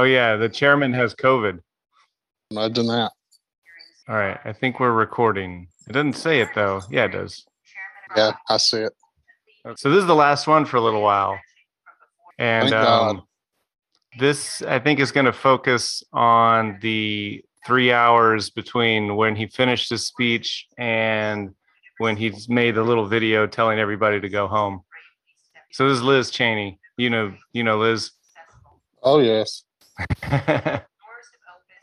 Oh yeah, the chairman has COVID. Imagine that. All right, I think we're recording. It doesn't say it though. Yeah, it does. Yeah, I see it. So this is the last one for a little while, and um, this I think is going to focus on the three hours between when he finished his speech and when he's made the little video telling everybody to go home. So this is Liz Cheney. You know, you know Liz. Oh yes.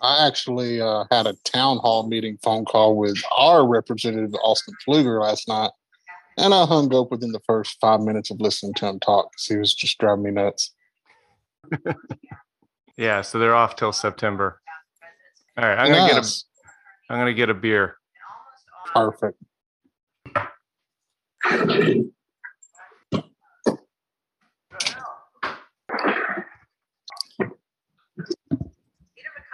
I actually uh, had a town hall meeting phone call with our representative August Pfluger last night, and I hung up within the first five minutes of listening to him talk because he was just driving me nuts. yeah, so they're off till September. All right, I'm gonna get a Yes, I'm gonna get a beer. perfect.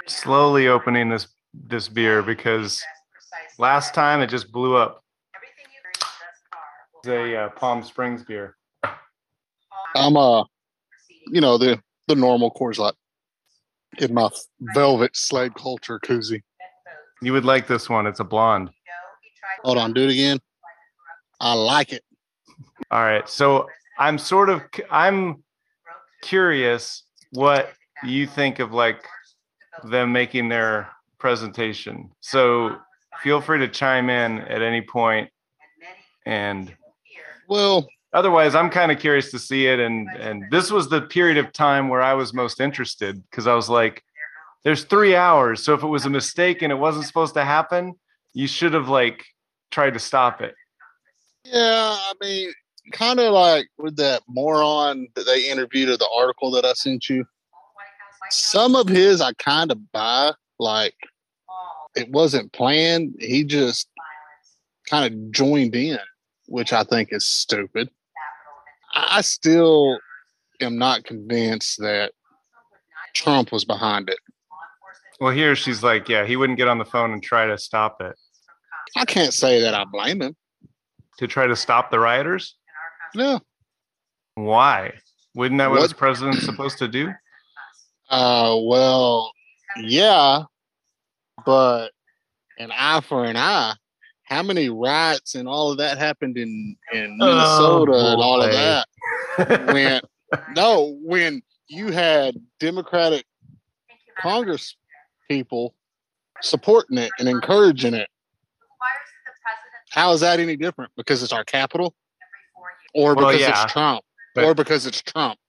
Slowly opening this this beer because last time it just blew up. It's a uh, Palm Springs beer. I'm uh, you know the the normal Coors Light in my velvet slade culture koozie. You would like this one. It's a blonde. Hold on, do it again. I like it. All right. So I'm sort of I'm curious what you think of like them making their presentation. So feel free to chime in at any point. And Well, otherwise i'm kind of curious to see it and and this was the period of time where i was most interested because i was like there's three hours so if it was a mistake and it wasn't supposed to happen you should have like tried to stop it. Yeah, I mean, kind of like with that moron that they interviewed of the article that I sent you. Some of his I kind of buy, like it wasn't planned. He just kind of joined in, which I think is stupid. I still am not convinced that Trump was behind it. well here she's like yeah he wouldn't get on the phone and try to stop it I can't say that I blame him. to try to stop the rioters No. why wouldn't that what, What- his president's supposed to do Uh, well, yeah, but an eye for an eye. How many riots and all of that happened in in Oh, Minnesota and all of that? When no, when you had Democratic Congress people supporting it and encouraging it, how is that any different? Because it's our capital, or Well, because yeah, it's Trump, or because it's Trump?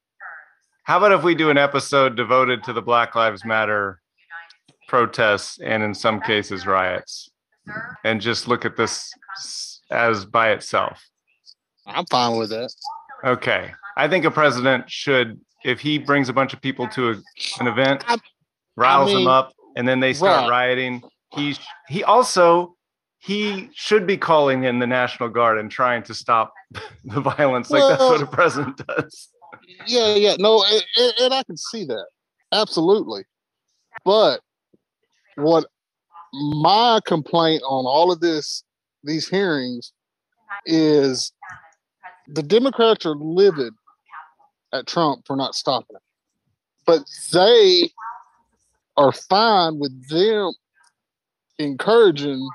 How about if we do an episode devoted to the Black Lives Matter protests and in some cases riots and just look at this as by itself? I'm fine with that. Okay. I think a president should, if he brings a bunch of people to a, an event, I- riles them mean, up, and then they start right. rioting, he he also he should be calling in the National Guard and trying to stop the violence. Like that's what a president does. Yeah, yeah, no, and, and- I can see that absolutely. But what my complaint on all of this, these hearings, is the Democrats are livid at Trump for not stopping it, but they are fine with them encouraging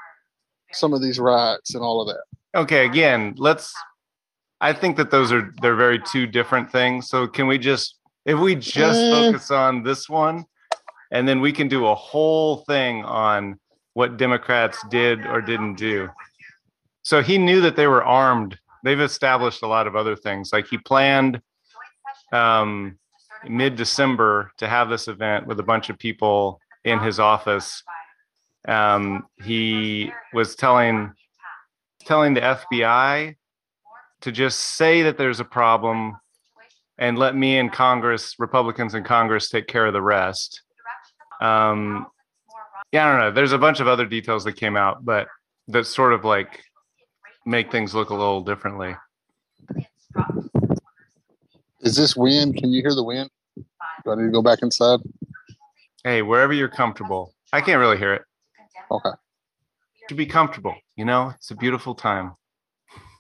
some of these riots and all of that. okay again let's i think that those are they're very two different things. So can we just if we just Eh. focus on this one and then we can do a whole thing on what democrats did or didn't do. So he knew that they were armed. They've established a lot of other things. Like he planned um, mid-december to have this event with a bunch of people in his office. Um, he was telling telling the FBI to just say that there's a problem and let me and Congress, Republicans in Congress, take care of the rest. Um, yeah, I don't know. There's a bunch of other details that came out, but that sort of like make things look a little differently. Is this wind? Can you hear the wind? Do I need to go back inside? Hey, wherever you're comfortable. I can't really hear it. Okay. To be comfortable, you know, it's a beautiful time.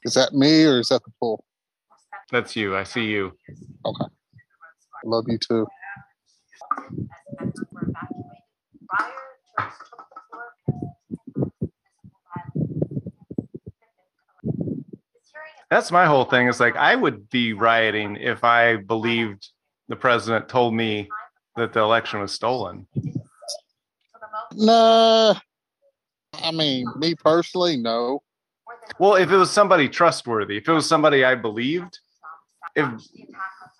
Is that me or is that the pool? That's you. I see you. I love you too. That's my whole thing. It's like I would be rioting if I believed the president told me that the election was stolen. Nah. I mean, me personally, no. Well, if it was somebody trustworthy, if it was somebody I believed, if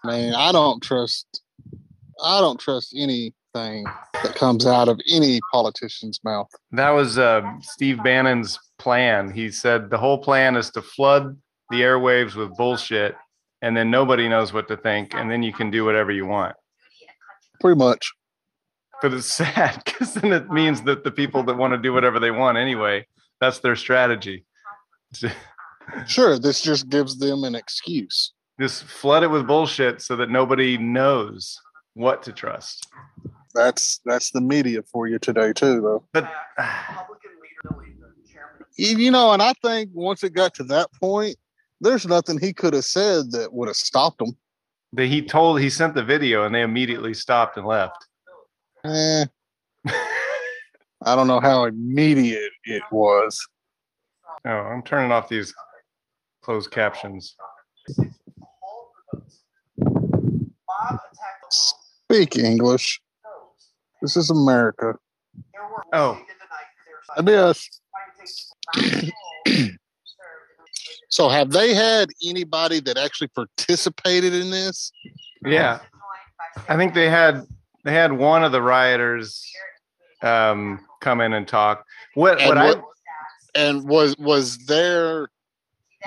Man, I don't trust I don't trust anything that comes out of any politician's mouth. that was uh, Steve Bannon's plan, he said the whole plan is to flood the airwaves with bullshit, and then nobody knows what to think, and then you can do whatever you want. Pretty much. But it's sad because then it means that the people that want to do whatever they want anyway, that's their strategy. Sure, this just gives them an excuse. Just flood it with bullshit so that nobody knows what to trust. That's that's the media for you today too, though. But You know, and I think once it got to that point, there's nothing he could have said that would have stopped him. That he told he sent the video and they immediately stopped and left. Eh, I don't know how immediate it was. Oh, I'm turning off these closed captions. Speak English. This is America. Oh, It is. So, have they had anybody that actually participated in this? yeah. I think they had they had one of the rioters um, come in and talk. What And what I what- And was was their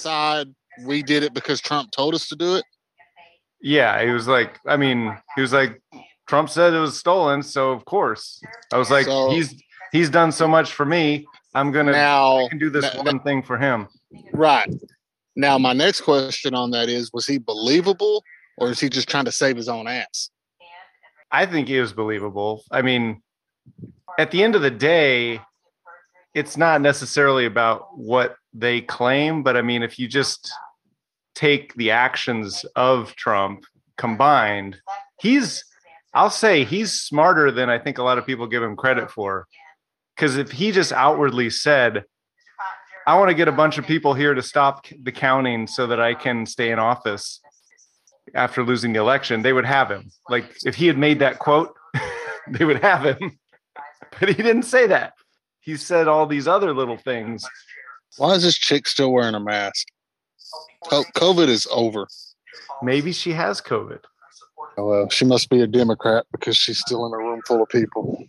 side? We did it because Trump told us to do it. yeah, he was like, I mean, he was like, Trump said it was stolen, so of course. I was like, So- he's he's done so much for me. I'm gonna Now, I can do this now- one thing for him. right now, my next question on that is: Was he believable, or is he just trying to save his own ass? I think he was believable. I mean, at the end of the day, it's not necessarily about what they claim, but I mean, if you just take the actions of Trump combined, he's, I'll say, he's smarter than I think a lot of people give him credit for. Because if he just outwardly said, I want to get a bunch of people here to stop the counting so that I can stay in office after losing the election, they would have him. Like if he had made that quote, they would have him. But he didn't say that. He said all these other little things. Why is this chick still wearing a mask? Co- COVID is over. Maybe she has COVID. Oh, well, she must be a Democrat because she's still in a room full of people.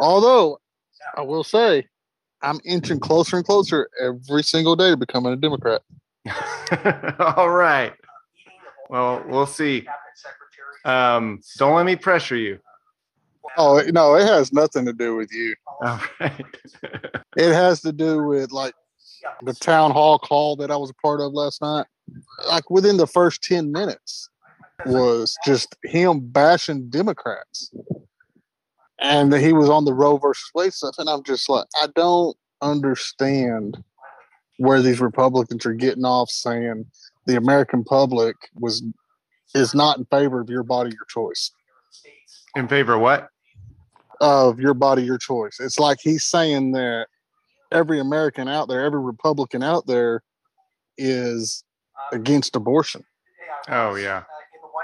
Although, I will say, I'm inching closer and closer every single day to becoming a Democrat. all right. Well, we'll see. Um, don't let me pressure you. Oh no, it has nothing to do with you. All right. It has to do with like the town hall call that I was a part of last night. Like within the first ten minutes was just him bashing Democrats, and he was on the Roe versus Wade stuff, and I'm just like, I don't understand where these Republicans are getting off saying the American public was is not in favor of your body, your choice. In favor of what? Of your body, your choice. It's like he's saying that every American out there, every Republican out there is against abortion. Oh yeah.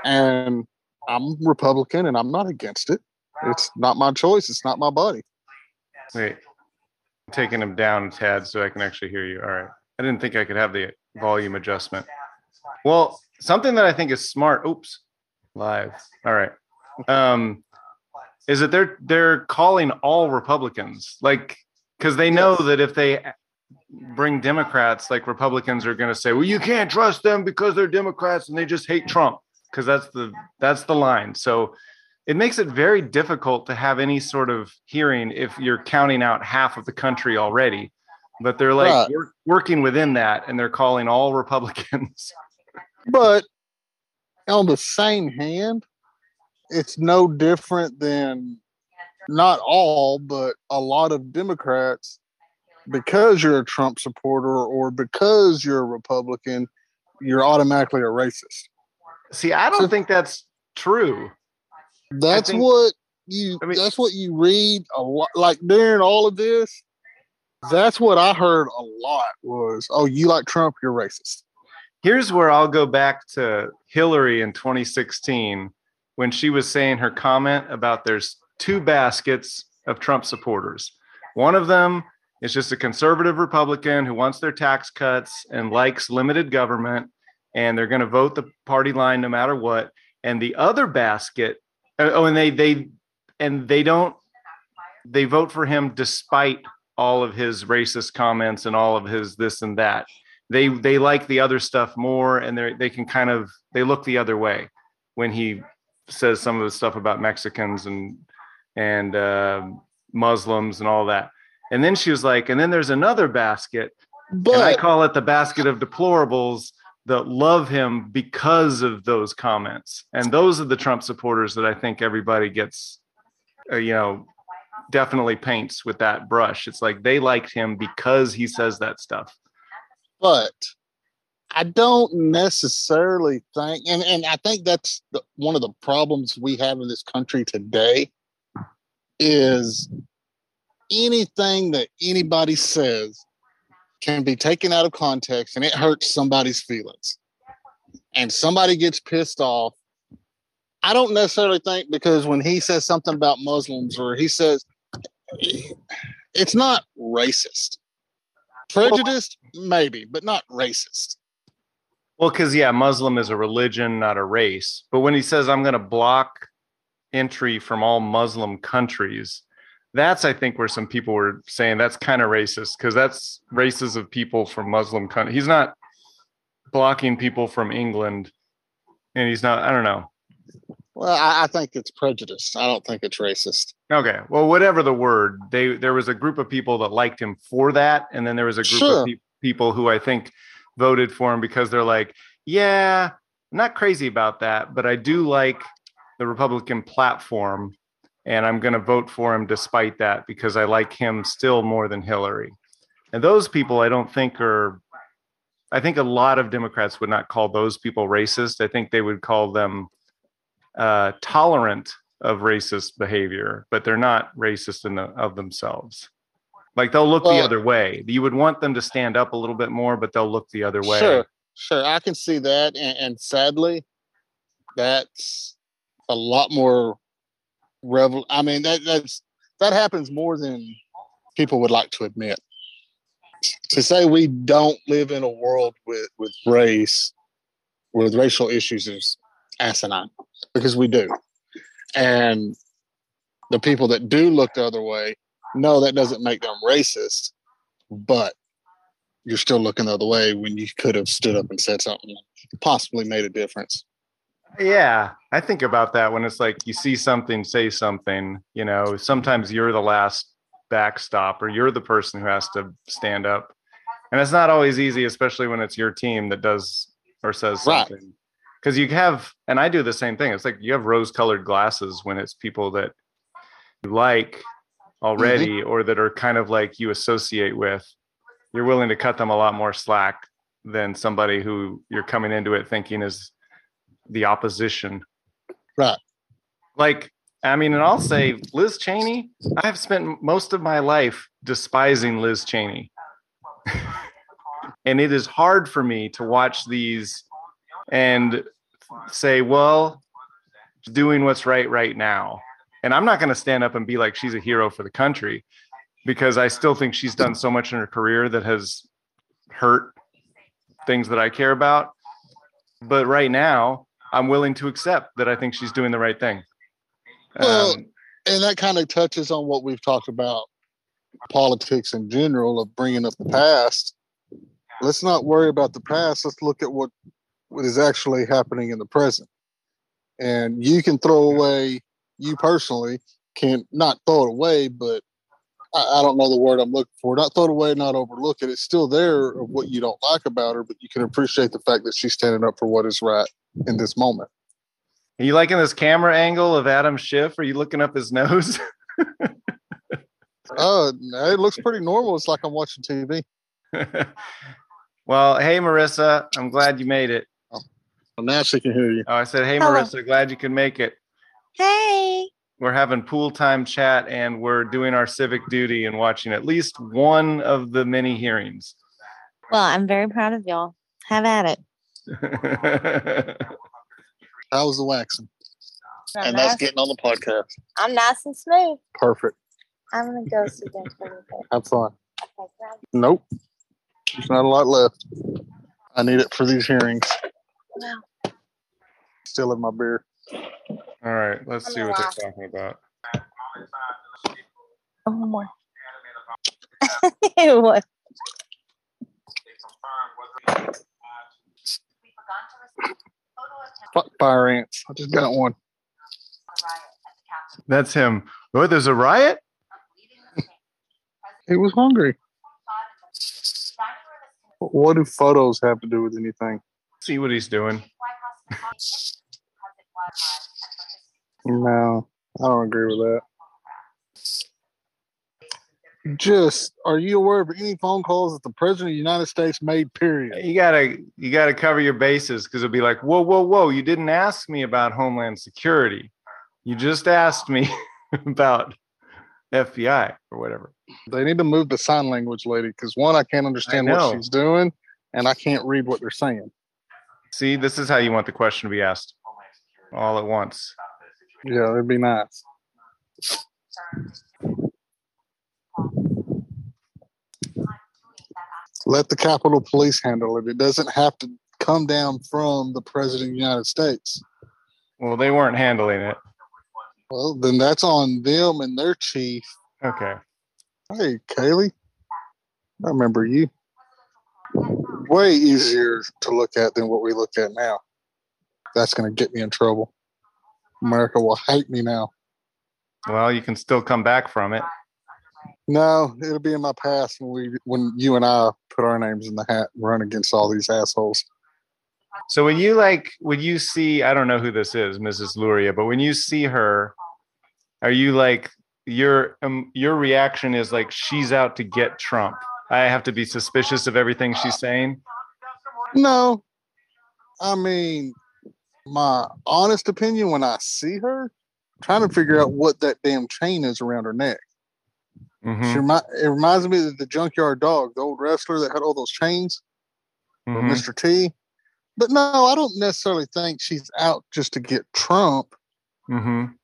And I'm Republican and I'm not against it. It's not my choice. It's not my body. Wait. I'm taking him down a tad so I can actually hear you. All right. I didn't think I could have the volume adjustment. Well, something that I think is smart. Oops. Live. All right. Um, is that they're they're calling all Republicans like because they know that if they bring Democrats, like Republicans are going to say, well, you can't trust them because they're Democrats and they just hate Trump because that's the that's the line. So it makes it very difficult to have any sort of hearing if you're counting out half of the country already. But they're like Right. wor- working within that, and they're calling all Republicans. But on the same hand, it's no different than not all, but a lot of Democrats, because you're a Trump supporter or because you're a Republican, you're automatically a racist. See, I don't So- think that's true. That's think- what you I mean- that's what you read a lot like during all of this. That's what I heard a lot was, oh, you like Trump, you're racist. Here's where I'll go back to Hillary in 2016 when she was saying her comment about there's two baskets of Trump supporters. One of them is just a conservative Republican who wants their tax cuts and likes limited government, and they're going to vote the party line no matter what. And the other basket, oh, oh, and they they and they don't they vote for him despite all of his racist comments and all of his this and that they they like the other stuff more and they they can kind of they look the other way when he says some of the stuff about Mexicans and and uh, Muslims and all that. And then she was like, and then there's another basket, and I call it the basket of deplorables that love him because of those comments. And those are the Trump supporters that I think everybody gets, uh, you know, definitely paints with that brush. It's like they liked him because he says that stuff. but I don't necessarily think, and, and I think that's the, one of the problems we have in this country today is anything that anybody says can be taken out of context and it hurts somebody's feelings. And somebody gets pissed off. I don't necessarily think because when he says something about Muslims or he says it's not racist. Prejudiced, maybe, but not racist. Well, because yeah, Muslim is a religion, not a race. But when he says I'm going to block entry from all Muslim countries, that's I think where some people were saying that's kind of racist because that's races of people from Muslim countries. He's not blocking people from England, and he's not. I don't know. Well, I, I think it's prejudice. I don't think it's racist. Okay, well, whatever the word, they there was a group of people that liked him for that, and then there was a group Sure. of pe- people who I think voted for him because they're like, yeah, I'm not crazy about that, but I do like the Republican platform, and I'm going to vote for him despite that because I like him still more than Hillary. And those people, I don't think are. I think a lot of Democrats would not call those people racist. I think they would call them uh, tolerant of racist behavior, but they're not racist in the, of themselves. Like they'll look the other way. You would want them to stand up a little bit more, but they'll look the other way. Sure, sure. I can see that. And, and sadly, that's a lot more revel. I mean, that that's that happens more than people would like to admit. To say we don't live in a world with with race, with racial issues is asinine because we do. And the people that do look the other way, no, that doesn't make them racist, but you're still looking the other way when you could have stood up and said something possibly made a difference. Yeah, I think about that when it's like you see something, say something. You know, sometimes you're the last backstop or you're the person who has to stand up. And it's not always easy, especially when it's your team that does or says Right. something. Because you have, and I do the same thing. It's like you have rose colored glasses when it's people that you like Mm-hmm. already or that are kind of like you associate with. You're willing to cut them a lot more slack than somebody who you're coming into it thinking is the opposition. Right. Like, I mean, and I'll say Liz Cheney, I have spent most of my life despising Liz Cheney. and it is hard for me to watch these and say, well, doing what's right right now. And I'm not going to stand up and be like she's a hero for the country because I still think she's done so much in her career that has hurt things that I care about. But right now, I'm willing to accept that I think she's doing the right thing. Well, Um, And that kind of touches on what we've talked about politics in general of bringing up the past. Let's not worry about the past. Let's look at what what is actually happening in the present. And you can throw away, you personally can not throw it away, but I, I don't know the word I'm looking for. Not throw it away, not overlook it. It's still there of what you don't like about her, but you can appreciate the fact that she's standing up for what is right in this moment. Are you liking this camera angle of Adam Schiff? Are you looking up his nose? Uh, it looks pretty normal. It's like I'm watching TV. well, hey, Marissa, I'm glad you made it. Well, now she can hear you. Oh, I said, hey, Hello. Marissa, glad you can make it. Hey. we're having pool time chat and we're doing our civic duty and watching at least one of the many hearings. Well, I'm very proud of y'all. Have at it. How was the waxing? I'm And nice, that's getting on the podcast. I'm nice and smooth. Perfect. I'm gonna go sit down for a little bit. Have fun. Okay. Nope. There's not a lot left. I need it for these hearings. Well, Still in my beer. All right, let's see what they're talking about. oh, one more. what? Fuck fire ants. I just got one. That's him. Oh, there's a riot? He was hungry. What do photos have to do with anything? See what he's doing. No, I don't agree with that. Just, are you aware of any phone calls that the president of the United States made? Period. You gotta you gotta cover your bases because it'll be like, whoa, whoa, whoa, you didn't ask me about Homeland Security. You just asked me about FBI or whatever. They need to move the sign language lady because one, I can't understand know. what she's doing, and I can't read what they're saying. See, this is how you want the question to be asked all at once. Yeah, it'd be nice. Let the Capitol Police handle it. It doesn't have to come down from the President of the United States. Well, they weren't handling it. Well, then that's on them and their chief. Okay. Hey, Kaylee, I remember you. Way easier to look at than what we look at now. That's going to get me in trouble. America will hate me now. Well, you can still come back from it. No, it'll be in my past when we when you and I put our names in the hat and run against all these assholes. So when you like when you see I don't know who this is, Mrs. Luria, but when you see her, are you like your um, your reaction is like she's out to get Trump? I have to be suspicious of everything she's saying. No, I mean, my honest opinion when I see her, trying to figure out what that damn chain is around her neck. Mhm, She remi- it reminds me of the Junkyard Dog, the old wrestler that had all those chains, or mhm. Mr. T. But no, I don't necessarily think she's out just to get Trump. Mhm.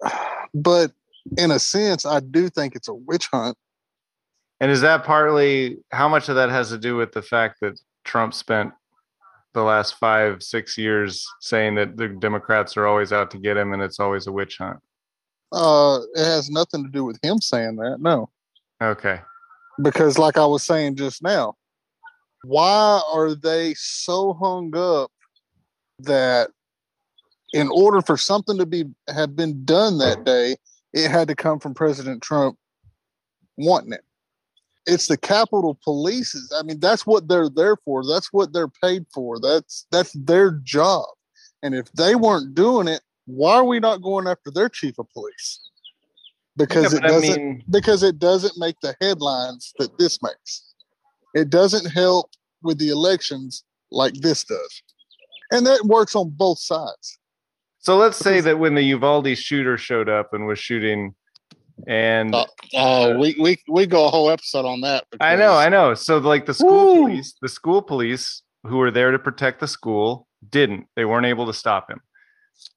But in a sense, I do think it's a witch hunt. And is that partly how much of that has to do with the fact that Trump spent the last five, six years saying that the Democrats are always out to get him and it's always a witch hunt? Uh, it has nothing to do with him saying that. No. Okay. because like i was saying just now why are they so hung up that in order for something to be have been done that day it had to come from president trump wanting it it's the capitol police's i mean that's what they're there for that's what they're paid for that's that's their job and if they weren't doing it why are we not going after their chief of police because Yeah, it doesn't mean, because it doesn't make the headlines that this makes. It doesn't help with the elections like this does. And that works on both sides. so let's say that when the Uvalde shooter showed up and was shooting, and Uh, Oh, we, we we go a whole episode on that. I know, I know. So like the school Woo! police, the school police who were there to protect the school didn't. They weren't able to stop him.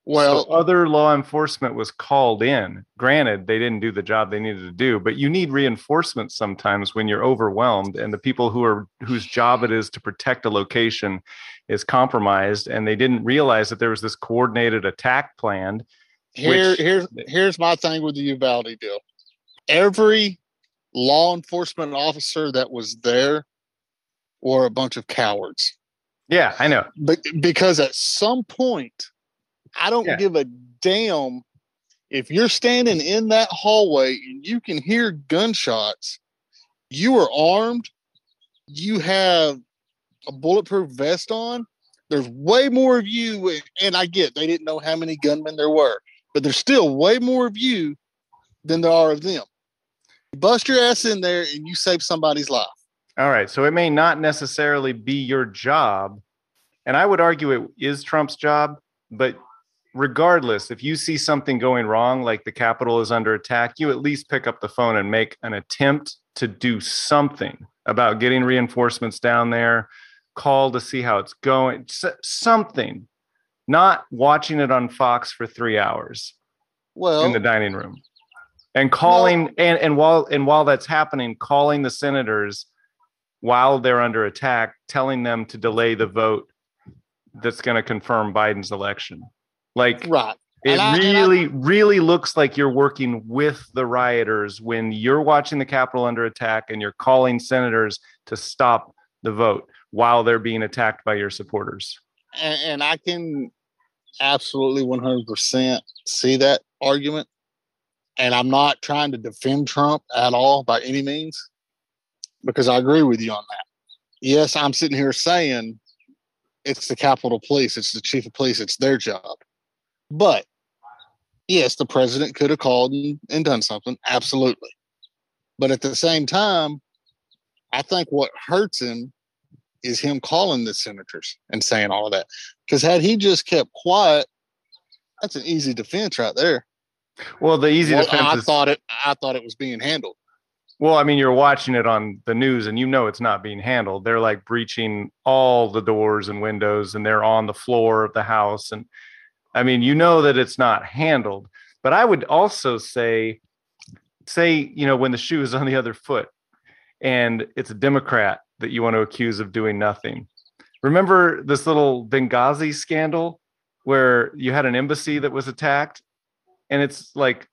Well, so other law enforcement was called in. Granted, they didn't do the job they needed to do, but you need reinforcement sometimes when you're overwhelmed and the people who are whose job it is to protect a location is compromised and they didn't realize that there was this coordinated attack planned. Here which- here's here's my thing with the Uvalde deal. Every law enforcement officer that was there were a bunch of cowards. Yeah, I know. But because at some point, I don't Yeah. give a damn if you're standing in that hallway and you can hear gunshots, you are armed, you have a bulletproof vest on. There's way more of you, and I get they didn't know how many gunmen there were, but there's still way more of you than there are of them. Bust your ass in there and you save somebody's life. All right. So it may not necessarily be your job. And I would argue it is Trump's job, but regardless, if you see something going wrong, like the Capitol is under attack, you at least pick up the phone and make an attempt to do something about getting reinforcements down there, call to see how it's going, something, not watching it on Fox for three hours Well, in the dining room. And calling and, and while and while that's happening calling the senators while they're under attack telling them to delay the vote that's going to confirm biden's election. Like right. it I- really really looks like you're working with the rioters when you're watching the capitol under attack and you're calling senators to stop the vote while they're being attacked by your supporters and, and I can absolutely 100% see that argument. And I'm not trying to defend Trump at all by any means, because I agree with you on that. Yes, I'm sitting here saying it's the Capitol Police, it's the chief of police, it's their job. But yes, the president could have called and, and done something, absolutely. But at the same time, I think what hurts him is him calling the senators and saying all of that. Because had he just kept quiet, that's an easy defense right there. well the easy Well, defense I is thought it. I thought it was being handled. Well, I mean, you're watching it on the news and you know it's not being handled. They're like breaching all the doors and windows and they're on the floor of the house. And I mean, you know that it's not handled. But I would also say, say, you know, when the shoe is on the other foot and it's a Democrat that you want to accuse of doing nothing. Remember this little Benghazi scandal where you had an embassy that was attacked? And it's like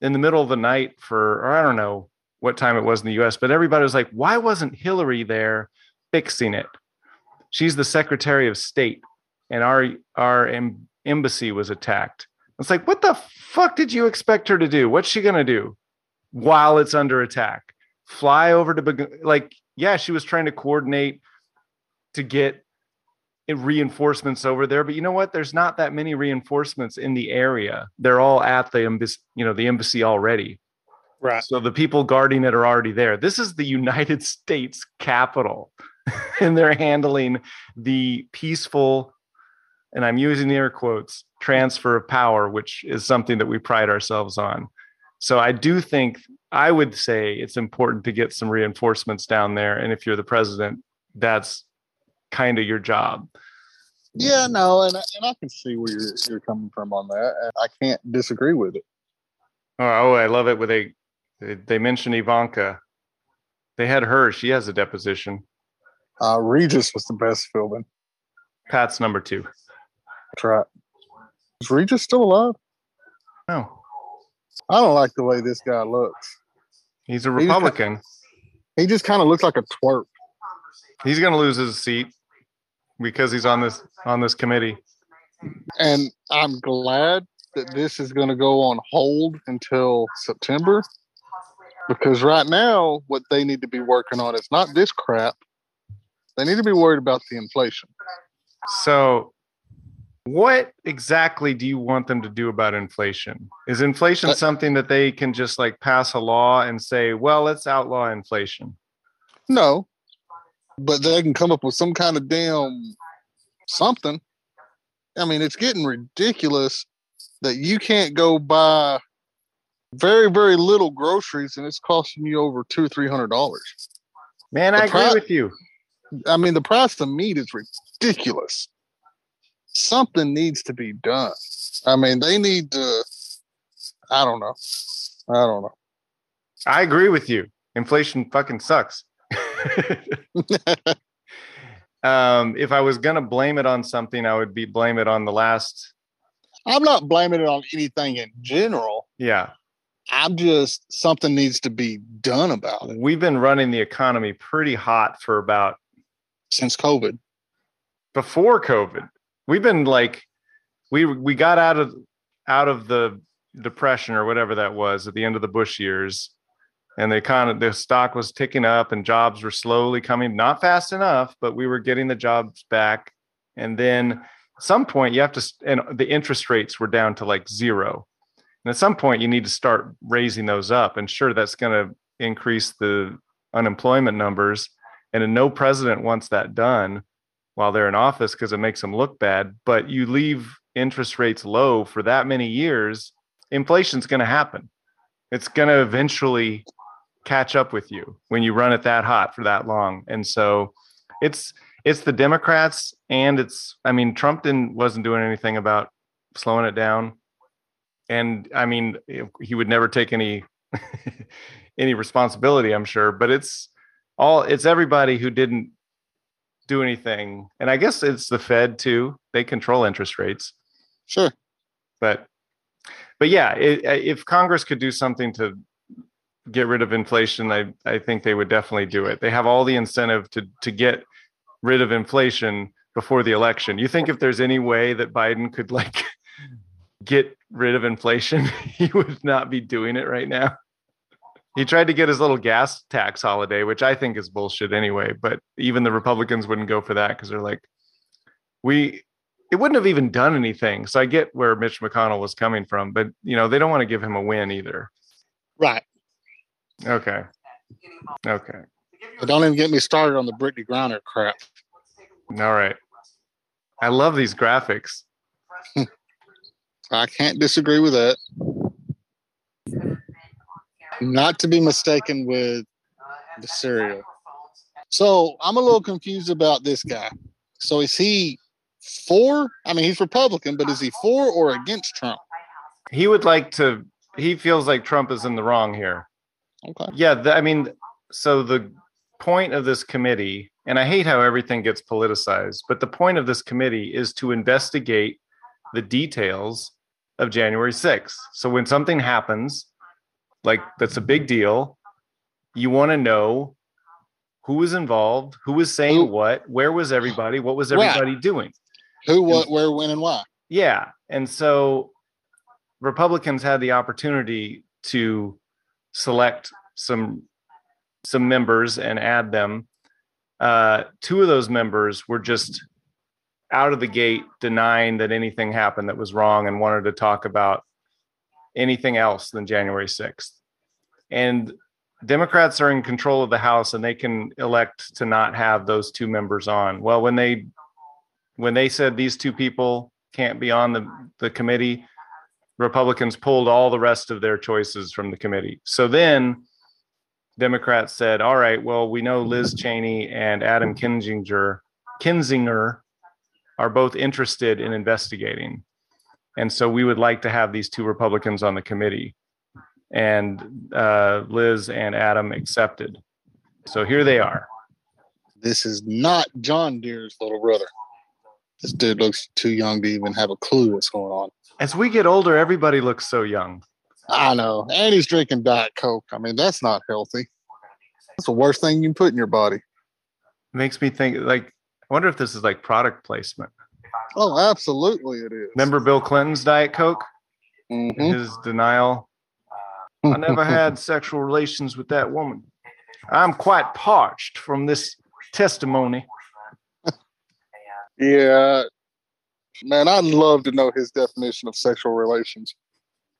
in the middle of the night for, or I don't know, what time it was in the US, but everybody was like, why wasn't Hillary there fixing it? She's the Secretary of State, and our our em- embassy was attacked. It's like, what the fuck did you expect her to do? What's she gonna do while it's under attack? Fly over to like, yeah, she was trying to coordinate to get reinforcements over there, but you know what? There's not that many reinforcements in the area. They're all at the embassy, you know, the embassy already. Right. So the people guarding it are already there. This is the United States Capitol, and they're handling the peaceful, and I'm using air quotes, transfer of power, which is something that we pride ourselves on. So I do think I would say it's important to get some reinforcements down there. And if you're the president, that's kind of your job. Yeah, no, and I- and I can see where you're you're coming from on that. And I can't disagree with it. Oh, I love it with a they, they mentioned Ivanka. They had her. She has a deposition. Uh, Regis was the best filming. Pat's number two. That's right. Is Regis still alive? No, I don't like the way this guy looks. he's a Republican. He just kind of looks like a twerp. He's going to lose his seat because he's on this on this committee. And I'm glad that this is going to go on hold until September because right now, what they need to be working on is not this crap. They need to be worried about the inflation. So, what exactly do you want them to do about inflation? Is inflation Uh, something that they can just like pass a law and say, "Well, let's outlaw inflation"? No, but they can come up with some kind of damn something. I mean, it's getting ridiculous that you can't go buy very, very little groceries and it's costing you over two, or three hundred dollars. Man, The I agree with you. I mean, the price of meat is ridiculous. Something needs to be done. I mean, they need to. I don't know. I don't know. I agree with you. Inflation fucking sucks. um, if I was gonna blame it on something, I would be blame it on the last. I'm not blaming it on anything in general. Yeah, I'm just something needs to be done about it we've been running the economy pretty hot for about since COVID. before COVID. We've been like, we we got out of out of the depression or whatever that was at the end of the Bush years, and the economy, the stock was ticking up, and jobs were slowly coming, not fast enough, but we were getting the jobs back. And then at some point, you have to, and the interest rates were down to like zero. And at some point, you need to start raising those up, and sure, that's going to increase the unemployment numbers. And no president wants that done while they're in office because it makes them look bad. But you leave interest rates low for that many years, inflation's going to happen. It's going to eventually catch up with you when you run it that hot for that long. And so it's it's the Democrats and it's I mean Trump didn't wasn't doing anything about slowing it down. And I mean he would never take any any responsibility, I'm sure, but it's all it's everybody who didn't do anything. And I guess it's the Fed too. They control interest rates. Sure. But but yeah, it, if Congress could do something to get rid of inflation, I I think they would definitely do it. They have all the incentive to to get rid of inflation before the election. You think if there's any way that Biden could like get rid of inflation, he would not be doing it right now. He tried to get his little gas tax holiday, which I think is bullshit anyway, but even the Republicans wouldn't go for that because they're like, we it wouldn't have even done anything. So I get where Mitch McConnell was coming from, but you know, they don't want to give him a win either. Right. Okay. Okay. But don't even get me started on the Brittney Griner crap. All right. I love these graphics. I can't disagree with that. Not to be mistaken with the cereal. So I'm a little confused about this guy. So is he for? I mean, he's Republican, but is he for or against Trump? He would like to. He feels like Trump is in the wrong here. Okay. Yeah, the, I mean, so the point of this committee, and I hate how everything gets politicized, but the point of this committee is to investigate the details of January 6th. So when something happens, like that's a big deal, you want to know who was involved, who was saying Who- what, where was everybody, what was everybody doing. Who, what, where, when, and why? Yeah. And so Republicans had the opportunity to select some some members and add them. Uh, two of those members were just out of the gate denying that anything happened that was wrong and wanted to talk about anything else than January 6th. And Democrats are in control of the House and they can elect to not have those two members on. Well, when they when they said these two people can't be on the, the committee, Republicans pulled all the rest of their choices from the committee. So then Democrats said, all right, well, we know Liz Cheney and Adam Kinzinger, Kinzinger are both interested in investigating. And so we would like to have these two Republicans on the committee. And uh, Liz and Adam accepted. So here they are. This is not John Deere's little brother. This dude looks too young to even have a clue what's going on. As we get older, everybody looks so young. I know. And he's drinking Diet Coke. I mean, that's not healthy. That's the worst thing you can put in your body. makes me think like I wonder if this is like product placement. Oh, absolutely it is. Remember Bill Clinton's Diet Coke? Mhm. His denial. I never had sexual relations with that woman. I'm quite parched from this testimony. Yeah. Man, I'd love to know his definition of sexual relations.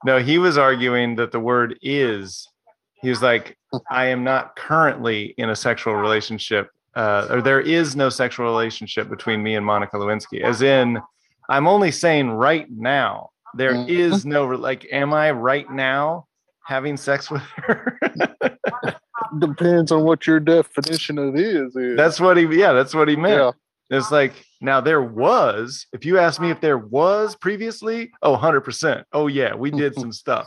No, he was arguing that the word is. He was like, I am not currently in a sexual relationship, uh, or there is no sexual relationship between me and Monica Lewinsky. As in, I'm only saying right now. There Mhm. is no like. Am I right now having sex with her? Depends on what your definition of is. is. that's what he. Yeah, that's what he meant. yeah. It's like now there was. If you ask me if there was previously, oh, 100 percent. Oh yeah, we did some stuff,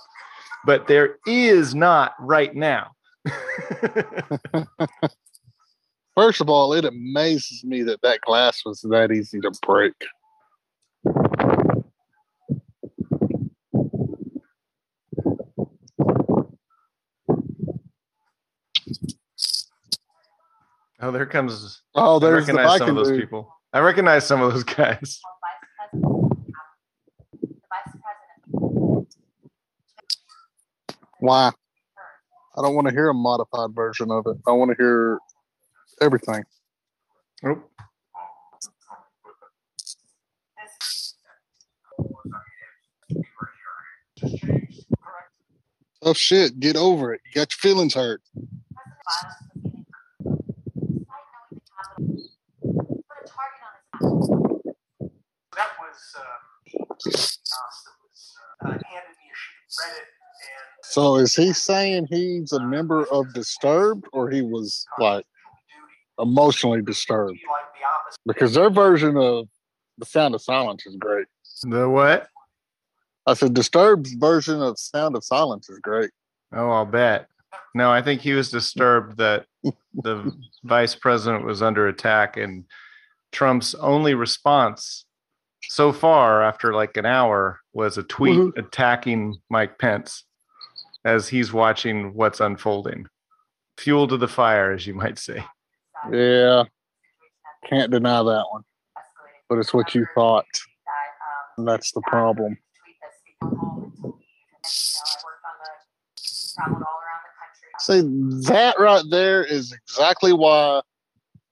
but there is not right now. First of all, it amazes me that that glass was that easy to break. oh, there comes. Oh, I there's the some of those dude. people. I recognize some of those guys. Why? I don't want to hear a modified version of it. I want to hear everything. Oh, Oh shit, get over it. You got your feelings hurt. that was. Uh, So is he saying he's a member of Disturbed or he was like emotionally disturbed? Because their version of The Sound of Silence is great. The what? I said Disturbed's version of Sound of Silence is great. Oh, I'll bet. No, I think he was disturbed that the vice president was under attack and Trump's only response so far after like an hour was a tweet Mhm. attacking Mike Pence as he's watching what's unfolding. Fuel to the fire, as you might say. Yeah, can't deny that one. But it's what you thought. And that's the problem. See, that right there is exactly why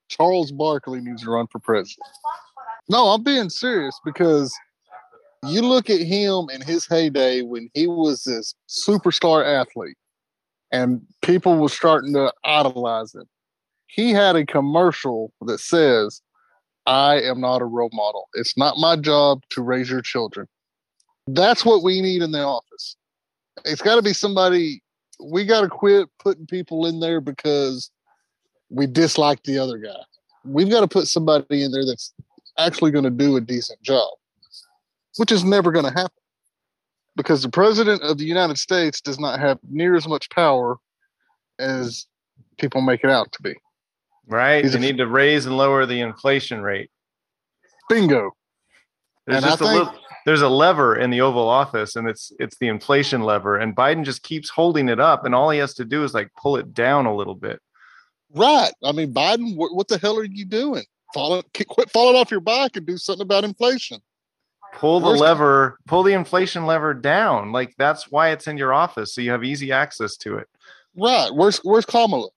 Charles Barkley needs to run for president. No, I'm being serious because you look at him in his heyday when he was this superstar athlete and people were starting to idolize him. He had a commercial that says, I am not a role model. It's not my job to raise your children. That's what we need in the office. It's got to be somebody, we got to quit putting people in there because we dislike the other guy. We've got to put somebody in there that's actually going to do a decent job, which is never going to happen because the president of the United States does not have near as much power as people make it out to be. Right? He's They a- need to raise and lower the inflation rate. Bingo. There's And I just a think- little there's a lever in the Oval Office and it's it's the inflation lever and Biden just keeps holding it up and all he has to do is like pull it down a little bit. Right. I mean, Biden, what, what the hell are you doing? Fall, quit falling off your bike and do something about inflation. Pull the lever, pull the inflation lever down. Like that's why it's in your office so you have easy access to it. Right. Where's Where's Kamala?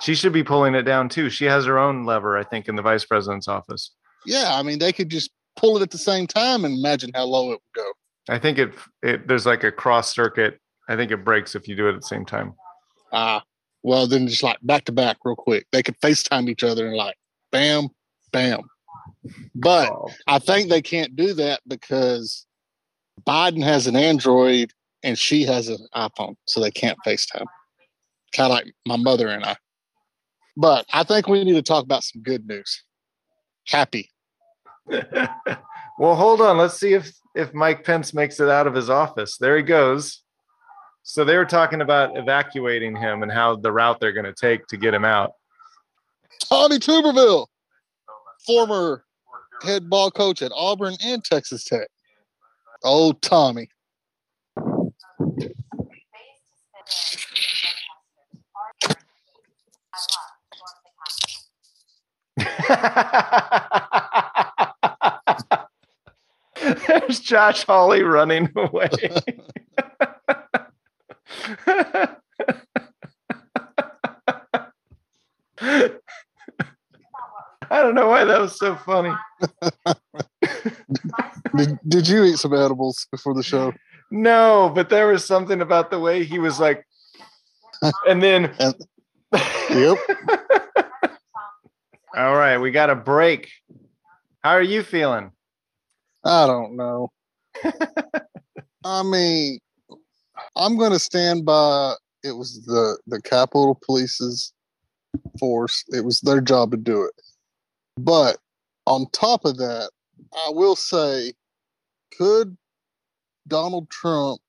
She should be pulling it down too. She has her own lever, I think, in the vice president's office. Yeah. I mean, they could just pull it at the same time and imagine how low it would go. I think it it there's like a cross circuit. I think it breaks if you do it at the same time. Ah, well, then just like back to back, real quick. They could FaceTime each other and like, bam, bam. But Oh. I think they can't do that because Biden has an Android and she has an iPhone, so they can't FaceTime. Kind of like my mother and I. But I think we need to talk about some good news. Happy. well, hold on. Let's see if if Mike Pence makes it out of his office. There he goes. So they were talking about evacuating him and how the route they're going to take to get him out. Tommy Tuberville, former head ball coach at Auburn and Texas Tech. Oh, Tommy. There's Josh Hawley running away. I don't know why that was so funny. Did, did you eat some edibles before the show? No, but there was something about the way he was like, and then. Yep. All right, we got a break. How are you feeling? I don't know. I mean, I'm going to stand by. It was the the Capitol Police's force. It was their job to do it. But on top of that, I will say, could Donald Trump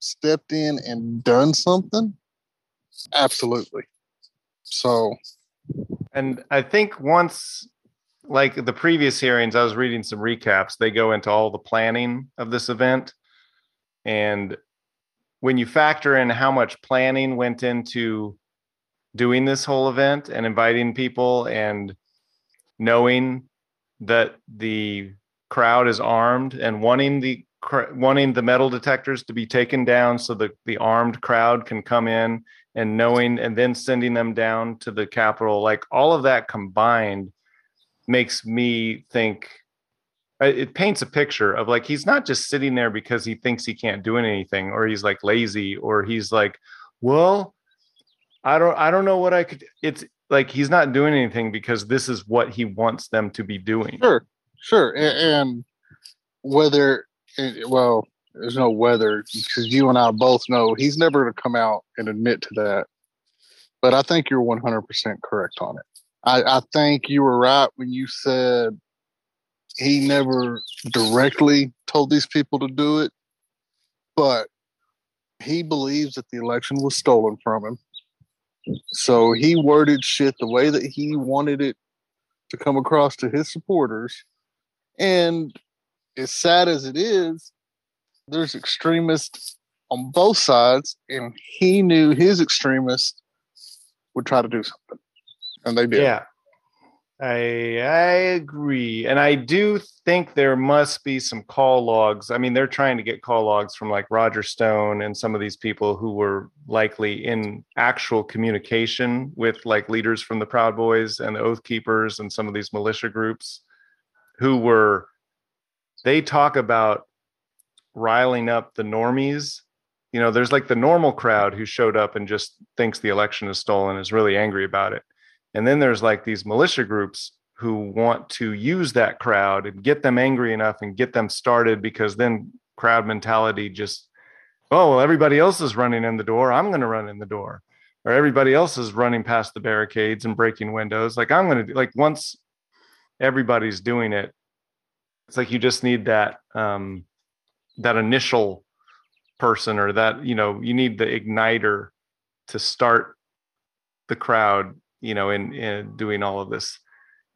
stepped in and done something? Absolutely. So And I think once, like the previous hearings, I was reading some recaps. They go into all the planning of this event. And when you factor in how much planning went into doing this whole event and inviting people and knowing that the crowd is armed and wanting the wanting the metal detectors to be taken down so that the armed crowd can come in and knowing and then sending them down to the capital like all of that combined makes me think uh, it paints a picture of like he's not just sitting there because he thinks he can't do anything or he's like lazy or he's like well i don't i don't know what i could it's like he's not doing anything because this is what he wants them to be doing Sure, sure. And whether well, there's no weather because you and I both know he's never going to come out and admit to that. But I think you're 100% correct on it. I, I think you were right when you said he never directly told these people to do it, but he believes that the election was stolen from him. So he worded shit the way that he wanted it to come across to his supporters. And as sad as it is, there's extremists on both sides, and he knew his extremists would try to do something. And they did. Yeah. I I agree. And I do think there must be some call logs. I mean, they're trying to get call logs from like Roger Stone and some of these people who were likely in actual communication with like leaders from the Proud Boys and the Oath Keepers and some of these militia groups who were they talk about riling up the normies. You know, there's like the normal crowd who showed up and just thinks the election is stolen, is really angry about it. And then there's like these militia groups who want to use that crowd and get them angry enough and get them started because then crowd mentality just, oh, well, everybody else is running in the door. I'm going to run in the door. Or everybody else is running past the barricades and breaking windows. Like I'm going to like once everybody's doing it, it's like you just need that, um, that initial person or that, you know, you need the igniter to start the crowd you know in, in doing all of this.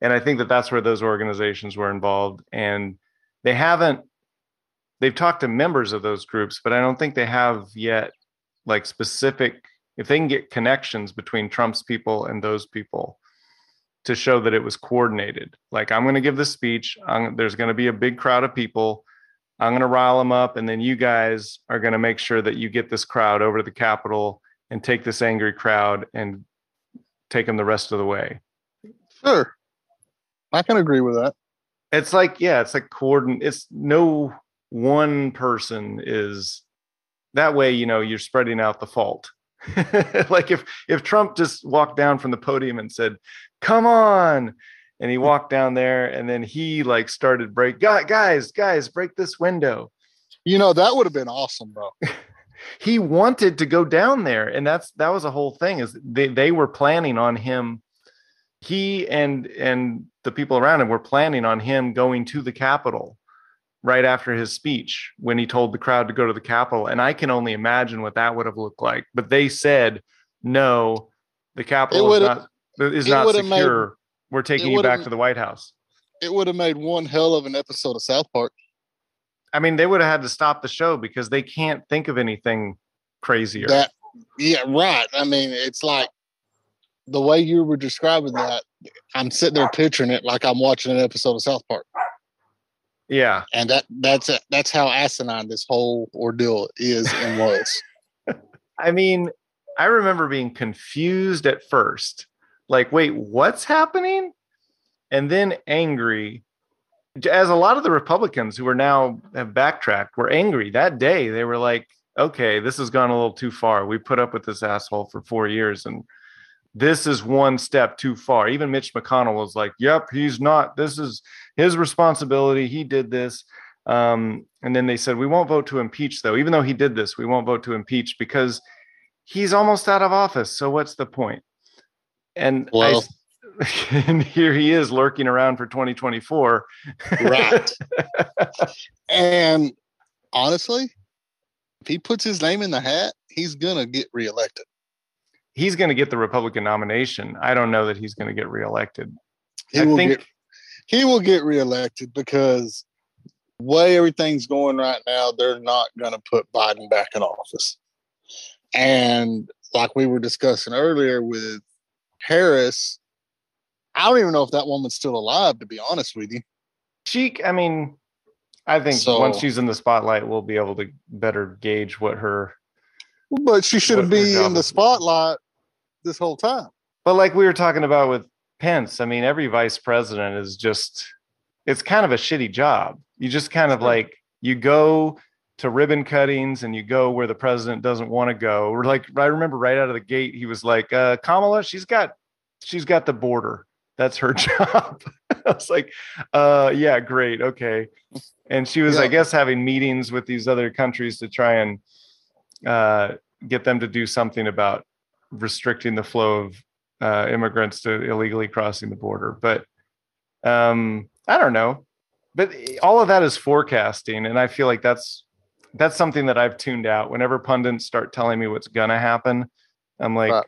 And i think that that's where those organizations were involved. And they haven't they've talked to members of those groups but i don't think they have yet like specific if they can get connections between trump's people and those people to show that it was coordinated. Like i'm going to give this speech. I'm, there's going to be a big crowd of people i'm going to rile them up and then you guys are going to make sure that you get this crowd over to the capitol and take this angry crowd and take them the rest of the way. Sure. I can agree with that. It's like, yeah, it's like coordinate. It's no one person is that way, you know, you're spreading out the fault. like if if Trump just walked down from the podium and said, "Come on," and he walked down there, and then he like started break, guys, guys, break this window. You know that would have been awesome, bro. he wanted to go down there and that's that was a whole thing is they, they were planning on him he and and the people around him were planning on him going to the capitol right after his speech when he told the crowd to go to the capitol and i can only imagine what that would have looked like but they said no the capitol is not is not secure we're taking you back to the white house it would have made one hell of an episode of south park I mean, they would have had to stop the show because they can't think of anything crazier. That, yeah, right. I mean, it's like the way you were describing that. I'm sitting there picturing it like I'm watching an episode of South Park. Yeah, and that that's that's how asinine this whole ordeal is and was. I mean, I remember being confused at first, like, wait, what's happening? And then angry as a lot of the Republicans who are now have backtracked were angry that day. They were like, okay, this has gone a little too far. We put up with this asshole for four years and this is one step too far. Even Mitch McConnell was like, yep, he's not, this is his responsibility. He did this. Um, and then they said, we won't vote to impeach, though. Even though he did this, we won't vote to impeach because he's almost out of office. So what's the point? And well, I, and here he is lurking around for 2024. right. and honestly, if he puts his name in the hat, he's going to get reelected. He's going to get the Republican nomination. I don't know that he's going to get reelected. He I will think get, he will get reelected because way everything's going right now, they're not going to put Biden back in office. And like we were discussing earlier with Harris, I don't even know if that woman's still alive, to be honest with you. She, I mean, I think so, once she's in the spotlight, we'll be able to better gauge what her. But she should be in the spotlight this whole time. But like we were talking about with Pence, I mean, every vice president is just, it's kind of a shitty job. You just kind of like, you go to ribbon cuttings and you go where the president doesn't want to go. Or like, I remember right out of the gate, he was like, uh, Kamala, she's got, she's got the border that's her job. I was like, uh, yeah, great, okay. And she was, I guess, having meetings with these other countries to try and uh, get them to do something about restricting the flow of uh, immigrants to illegally crossing the border. But um, I don't know. But all of that is forecasting, and I feel like that's that's something that I've tuned out. Whenever pundits start telling me what's gonna happen, I'm like,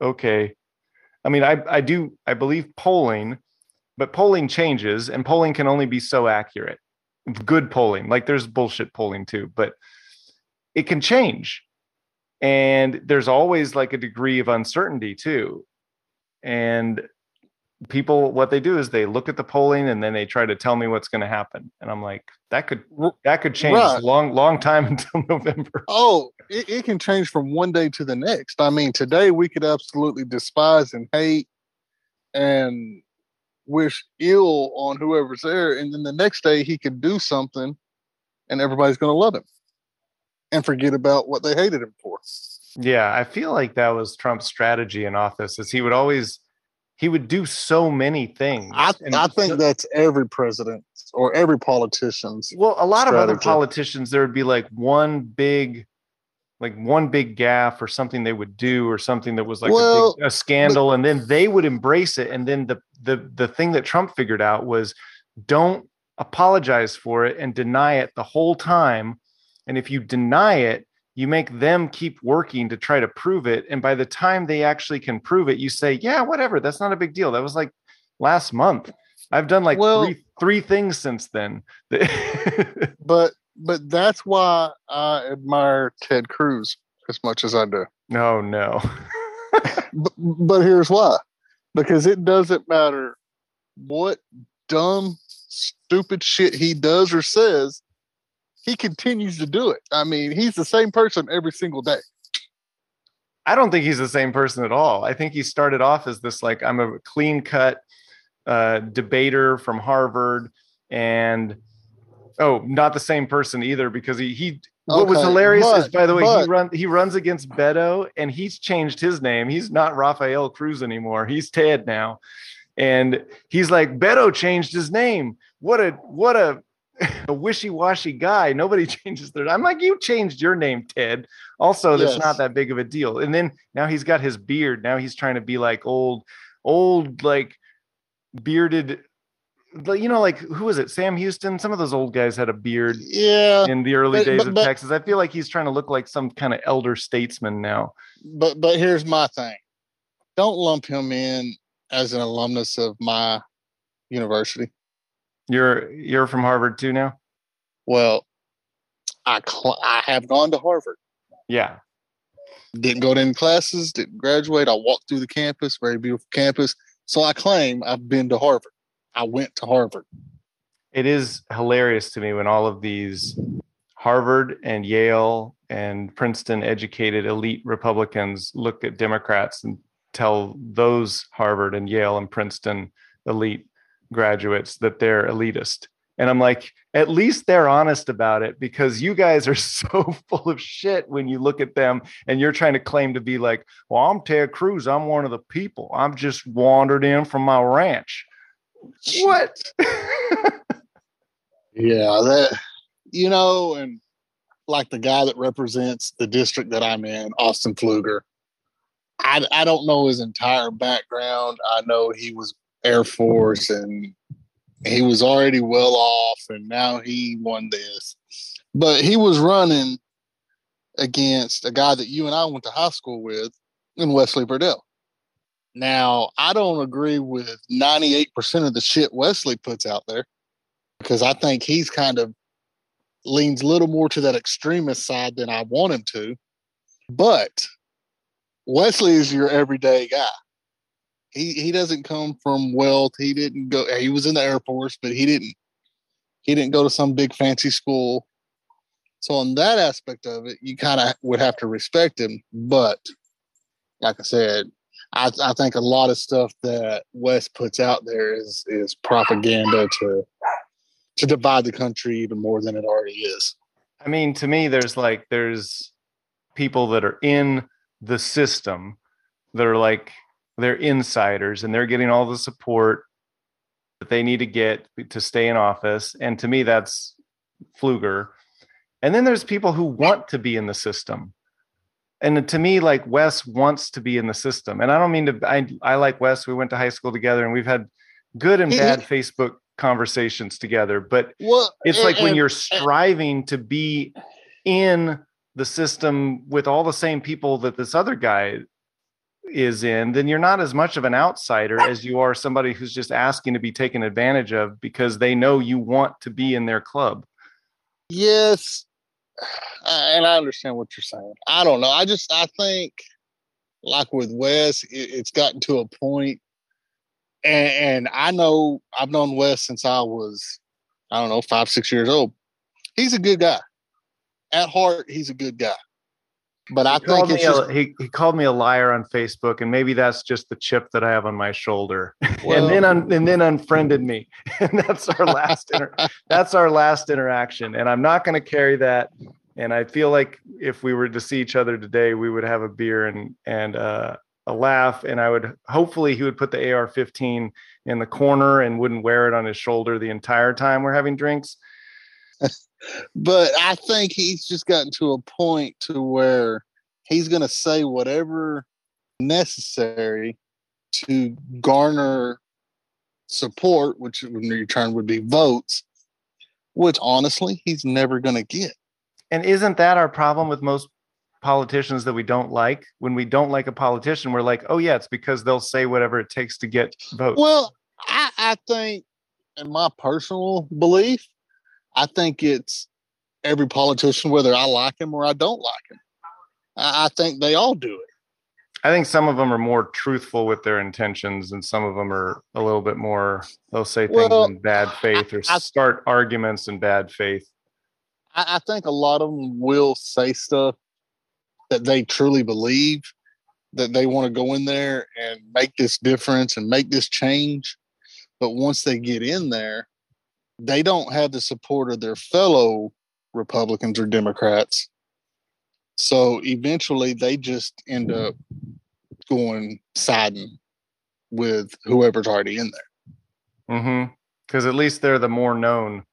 okay. I mean, I I do I believe polling, but polling changes, and polling can only be so accurate. Good polling, like there's bullshit polling too, but it can change, and there's always like a degree of uncertainty too, and people what they do is they look at the polling and then they try to tell me what's going to happen and i'm like that could that could change Right. long long time until november Oh, it, it can change from one day to the next. I mean, today we could absolutely despise and hate and wish ill on whoever's there, and then the next day he could do something, and everybody's going to love him and forget about what they hated him for. Yeah, I feel like that was Trump's strategy in office is he would always he would do so many things. I, I think so- that's every president or every politician's. well, a lot of other politicians there would be like one big like one big gaff or something they would do or something that was like a, big, a scandal and then they would embrace it and then the the the thing that Trump figured out was don't apologize for it and deny it the whole time and if you deny it you make them keep working to try to prove it and by the time they actually can prove it you say yeah whatever that's not a big deal. That was like last month. I've done like Well- three three things since then. But but that's why I admire Ted Cruz as much as I do. Oh, no no. But, but here's why. Because it doesn't matter what dumb, stupid shit he does or says, he continues to do it. I mean, he's the same person every single day. I don't think he's the same person at all. I think he started off as this like I'm a clean cut uh, debater from Harvard, and oh, not the same person either because he he. What was Okay, hilarious is, by the way, he run he runs against Beto, and he's changed his name. He's not Rafael Cruz anymore. He's Ted now, and he's like Beto changed his name. What a what a a wishy-washy guy. Nobody changes their. I'm like, you changed your name, Ted. Also, that's Yes. not that big of a deal. And then now he's got his beard. Now he's trying to be like old, old like bearded. You know, like who was it? Sam Houston. Some of those old guys had a beard Yeah, in the early but- days but- of but- Texas. I feel like he's trying to look like some kind of elder statesman now. but but here's my thing. Don't lump him in as an alumnus of my university. You're you're from Harvard too now. Well, I cl- I have gone to Harvard. Yeah, Didn't go to any classes. Didn't graduate. I walked through the campus. Very beautiful campus. So I claim I've been to Harvard. I went to Harvard. it is hilarious to me when all of these Harvard and Yale and Princeton educated elite Republicans look at Democrats and tell those Harvard and Yale and Princeton elite graduates that they're elitist. And I'm like, at least they're honest about it because you guys are so full of shit when you look at them and you're trying to claim to be like, well, I'm Ted Cruz. I'm one of the people. I'm just wandered in from my ranch. What? Yeah, that you know, and like the guy that represents the district that I'm in, August Pfluger. I I don't know his entire background. I know he was Air Force and he was already well off, and now he won this. But he was running against a guy that you and I went to high school with in Wesley Burdell. Now, I don't agree with 98% of the shit Wesley puts out there because I think he's kind of leans a little more to that extremist side than I want him to. But Wesley is your everyday guy. He he doesn't come from wealth. He didn't go. He was in the Air Force, but he didn't. He didn't go to some big fancy school. So on that aspect of it, you kind of would have to respect him. But like I said, I, I think a lot of stuff that West puts out there is is propaganda to to divide the country even more than it already is. I mean, to me, there's like there's people that are in the system that are like they're insiders and they're getting all the support that they need to get to stay in office. And to me, that's Pfluger. And then there's people who want to be in the system. And to me, like Wes wants to be in the system. And I don't mean to, I, I like Wes. We went to high school together and we've had good and bad Facebook conversations together. But Well, it's and- like when you're striving to be in the system with all the same people that this other guy is in, then you're not as much of an outsider as you are somebody who's just asking to be taken advantage of because they know you want to be in their club. Yes, uh, and I understand what you're saying. I don't know. I just I think, like with Wes, it, it's gotten to a point, and, and I know I've known Wes since I was, I don't know, five six years old. He's a good guy. At heart, he's a good guy. But I He think it's just a, he, he called me a liar on Facebook, and maybe that's just the chip that I have on my shoulder. well, and then un, and then unfriended me, and that's our last inter, that's our last interaction. And I'm not going to carry that. And I feel like if we were to see each other today, we would have a beer and and uh, a laugh. And I would hopefully he would put the AR-15 in the corner and wouldn't wear it on his shoulder the entire time we're having drinks. But I think he's just gotten to a point to where he's going to say whatever necessary to garner support, which in return would be votes, which honestly he's never going to get. And isn't that our problem with most politicians that we don't like? When we don't like a politician, we're like, oh yeah, it's because they'll say whatever it takes to get votes. Well, I, I think, in my personal belief, I think it's every politician, whether I like him or I don't like him. I, I think they all do it. I think some of them are more truthful with their intentions, and some of them are a little bit more. They'll say things Well, in bad faith or I- I- start arguments in bad faith. I, I think a lot of them will say stuff that they truly believe that they want to go in there and make this difference and make this change. But once they get in there, they don't have the support of their fellow Republicans or Democrats. So eventually they just end up going siding with whoever's already in there. Mm-hmm. Because at least they're the more known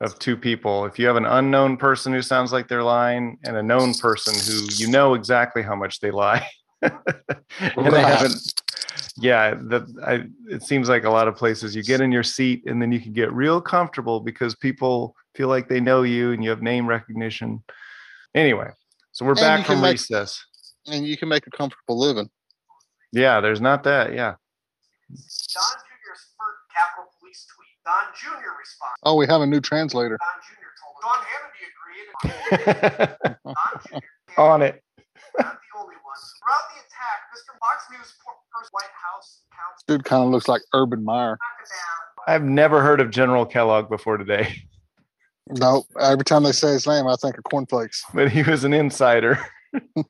of two people. If you have an unknown person who sounds like they're lying, and a known person who you know exactly how much they lie, and they haven't. Yeah, that I. It seems like a lot of places you get in your seat, and then you can get real comfortable because people feel like they know you, and you have name recognition. Anyway, so we're And back from make- recess. And you can make a comfortable living. Yeah, there's not that. Yeah. Don Jr.'s first Capitol Police tweet. Don Jr. responds. Oh, we have a new translator. Don Jr. told him. Sean Hannity agreed. Don Jr. On it. not the only one. Throughout the attack, Mr. Fox News first White House counsel Dude kind of looks like Urban Meyer. knocked it down. I've never heard of General Kellogg before today, No, every time they say his name, I think of cornflakes. but he was an insider.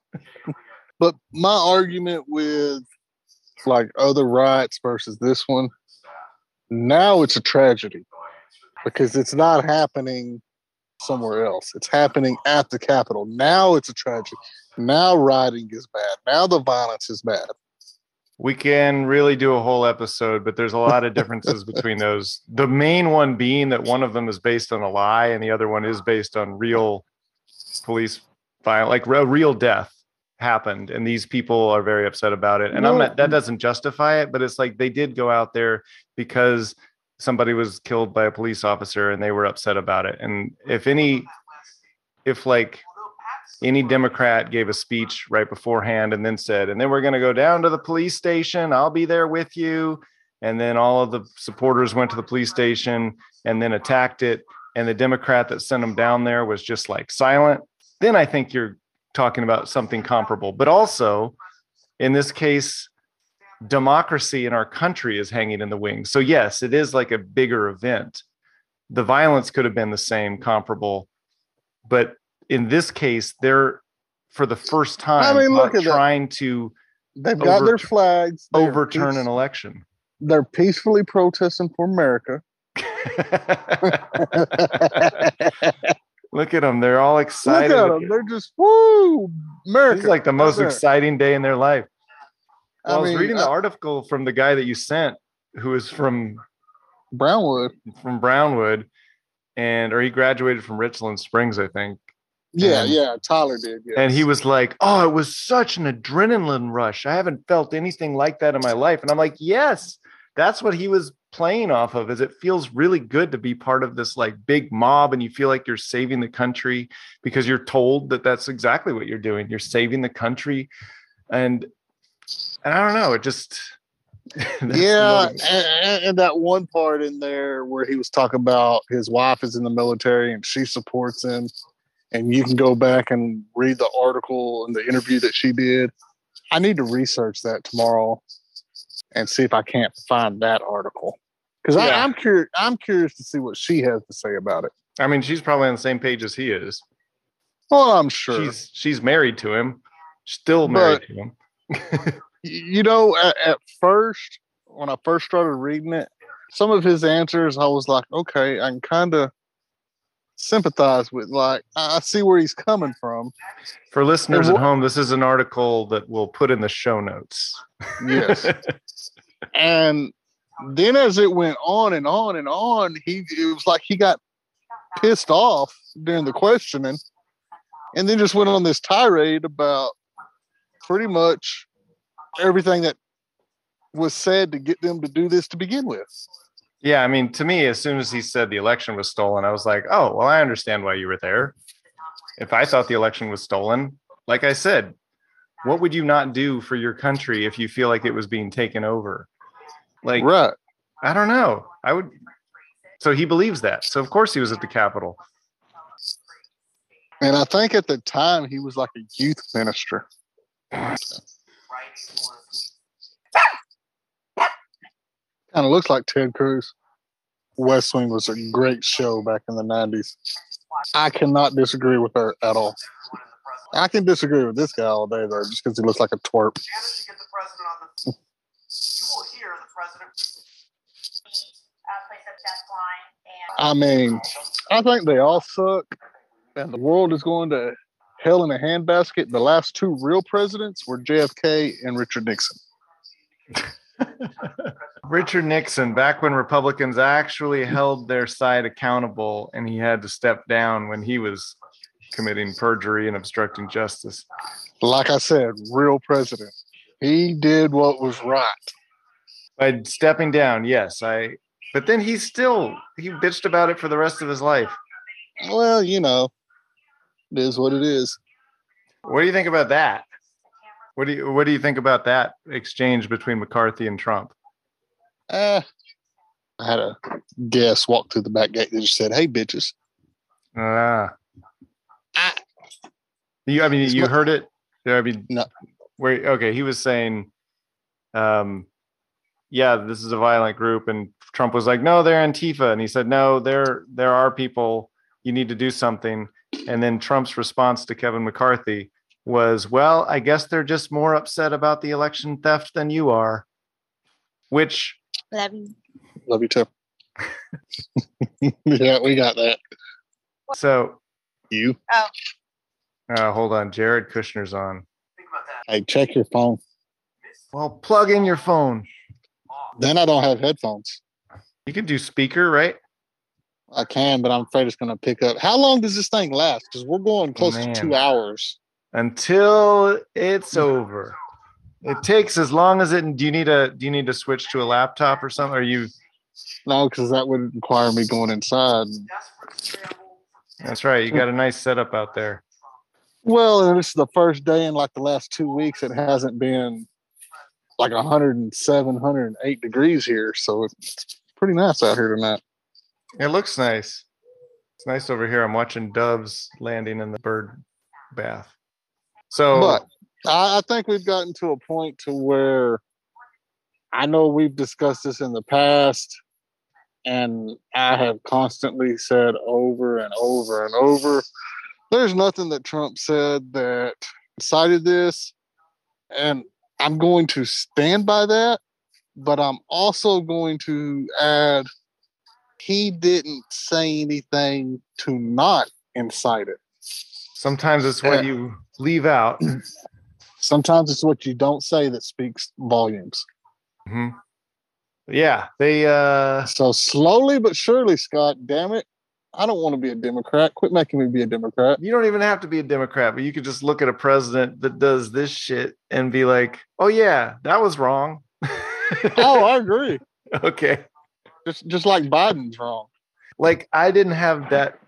But my argument with like other riots versus this one, now it's a tragedy because it's not happening somewhere else. It's happening at the Capitol. Now it's a tragedy. Now rioting is bad. Now the violence is bad. We can really do a whole episode, but there's a lot of differences between those. The main one being that one of them is based on a lie and the other one is based on real police violence, like a real death happened. And these people are very upset about it. And I'm not, that mm-hmm. doesn't justify it, but it's like they did go out there because somebody was killed by a police officer and they were upset about it. And if any, if like any Democrat gave a speech right beforehand and then said, and then we're going to go down to the police station. I'll be there with you. And then all of the supporters went to the police station and then attacked it. And the Democrat that sent them down there was just like silent. Then I think you're talking about something comparable. But also, in this case, democracy in our country is hanging in the wings. So, yes, it is like a bigger event. The violence could have been the same, comparable. But in this case, they're for the first time I mean, look at that. trying to They've got their flags. They're overturn peace- an election. They're peacefully protesting for America. Look at them. They're all excited. Look at them. They're just woo, America. Is like the most it. exciting day in their life. Well, I, was reading the I- article from the guy that you sent, who is from Brownwood. from Brownwood, and or he graduated from Richland Springs, I think. Yeah, And- yeah. Tyler did. Yes. And he was like, "Oh, it was such an adrenaline rush. I haven't felt anything like that in my life." And I'm like, "Yes, that's what he was playing off of. Is it feels really good to be part of this like big mob, and you feel like you're saving the country because you're told that that's exactly what you're doing. You're saving the country, and and I don't know. It just yeah, and, and that one part in there where he was talking about his wife is in the military and she supports him, and you can go back and read the article and the interview that she did. I need to research that tomorrow and see if I can't find that article because Yeah. I'm curious. I'm curious to see what she has to say about it. I mean, she's probably on the same page as he is. Well, I'm sure. She's she's married to him, still married But- to him. You know, at, at first, when I first started reading it, some of his answers, I was like, okay, I can kind of sympathize with. Like, I see where he's coming from. For listeners at home, this is an article that we'll put in the show notes. Yes. and then as it went on and on and on, he it was like he got pissed off during the questioning, and then just went on this tirade about pretty much everything that was said to get them to do this to begin with. Yeah, I mean, to me, as soon as he said the election was stolen, I was like, oh, well, I understand why you were there. If I thought the election was stolen, like I said, what would you not do for your country if you feel like it was being taken over? Like, right. I don't know. I would. So he believes that. So of course he was at the Capitol. And I think at the time he was like a youth minister. Kind of looks like Ted Cruz. West Wing was a great show back in the 90s. I cannot disagree with her at all. I can disagree with this guy all day, though, just because he looks like a twerp. Candace, you get the president on the. You will hear the president. Place of death line and I mean, I think they all suck, and the world is going to hell in a handbasket. The last two real presidents were JFK and Richard Nixon. Richard Nixon, back when Republicans actually held their side accountable and he had to step down when he was committing perjury and obstructing justice. Like I said, real president. He did what was right. By stepping down, yes, I but then he still he bitched about it for the rest of his life. Well, you know, it is what it is. What do you think about that? What do you what do you think about that exchange between McCarthy and Trump? Uh, I had a guest walk through the back gate that just said, "Hey, bitches." Ah. I- You I mean you my- heard it? I mean No. where okay, he was saying um yeah, this is a violent group and Trump was like, "No, they're Antifa." And he said, "No, there there are people you need to do something." And then Trump's response to Kevin McCarthy was, "Well, I guess they're just more upset about the election theft than you are." Which love you. Love you too. yeah, we got that. so You. Oh. Uh, hold on, Jared Kushner's on. Think about that. Hey, check your phone. Well, plug in your phone. Then I don't have headphones. You can do speaker, right? I can, but I'm afraid it's going to pick up. How long does this thing last? Because we're going close Man. to two hours. Until it's over. It takes as long as it. Do you need a? Do you need to switch to a laptop or something? Are you? No, because that would require me going inside. That's right. You got a nice setup out there. Well, this is the first day in like the last two weeks. It hasn't been like 107, 108 degrees here, so it's pretty nice out here tonight. It looks nice. It's nice over here. I'm watching doves landing in the bird bath. So, But I, I think we've gotten to a point to where I know we've discussed this in the past, and I have constantly said over and over and over. There's nothing that Trump said that cited this, and I'm going to stand by that. But I'm also going to add he didn't say anything to not incite it. sometimes it's what Yeah. you leave out. Sometimes it's what you don't say that speaks volumes. Mhm. yeah, they uh So slowly but surely, Scott, damn it. I don't want to be a Democrat. Quit making me be a Democrat. you don't even have to be a Democrat, but you could just look at a president that does this shit and be like, "Oh yeah, that was wrong." Oh, I agree. okay. Just just like Biden's wrong. Like I didn't have that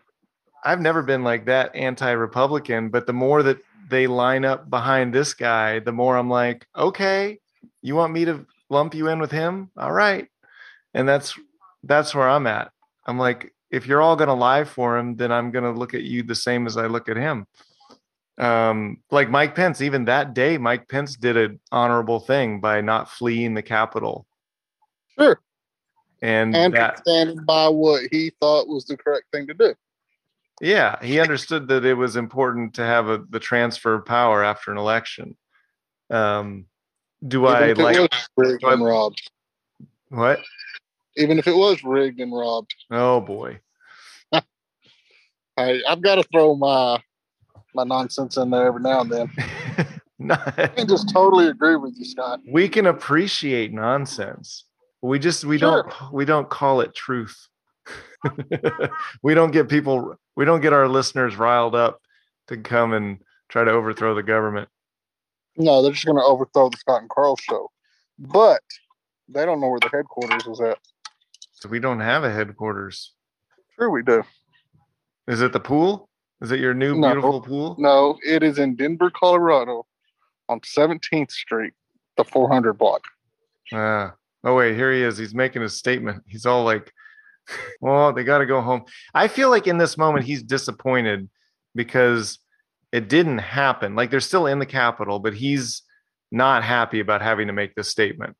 I've never been like that anti-republican, but the more that they line up behind this guy, the more I'm like, "Okay, you want me to lump you in with him? All right." And that's that's where I'm at. I'm like, if you're all going to lie for him, then I'm going to look at you the same as I look at him. Um, like Mike Pence, even that day, Mike Pence did an honorable thing by not fleeing the Capitol. Sure. And, And that, standing by what he thought was the correct thing to do. Yeah, he understood that it was important to have a, the transfer of power after an election. Um, do Even I like rigged I- and robbed. what? Even if it was rigged and robbed. Oh boy. I, I've got to throw my my nonsense in there every now and then. I can just totally agree with you, Scott. we can appreciate nonsense we just we Sure. don't we don't call it truth we don't get people we don't get our listeners riled up to come and try to overthrow the government No, they're just going to overthrow the Scott and Karl show. But they don't know where the headquarters is at. so we don't have a headquarters Sure, we do. is it the pool is it your new No. beautiful pool No, it is in Denver, Colorado, on 17th Street, the 400 block. Ah. oh wait here he is he's making a statement he's all like well they got to go home i feel like in this moment he's disappointed because it didn't happen like they're still in the capitol but he's not happy about having to make this statement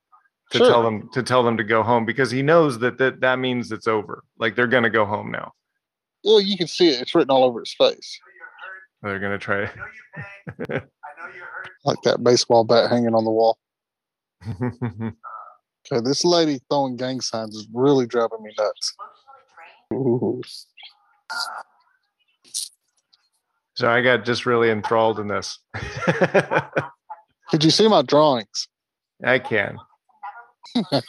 to Sure. tell them to tell them to go home because he knows that that, that means it's over like they're going to go home now Well, you can see it. It's written all over his face, they're going to try I know you banged. I know you hurt. like that baseball bat hanging on the wall. Okay, this lady throwing gang signs is really driving me nuts. Ooh. so i got just really enthralled in this Did you see my drawings? i can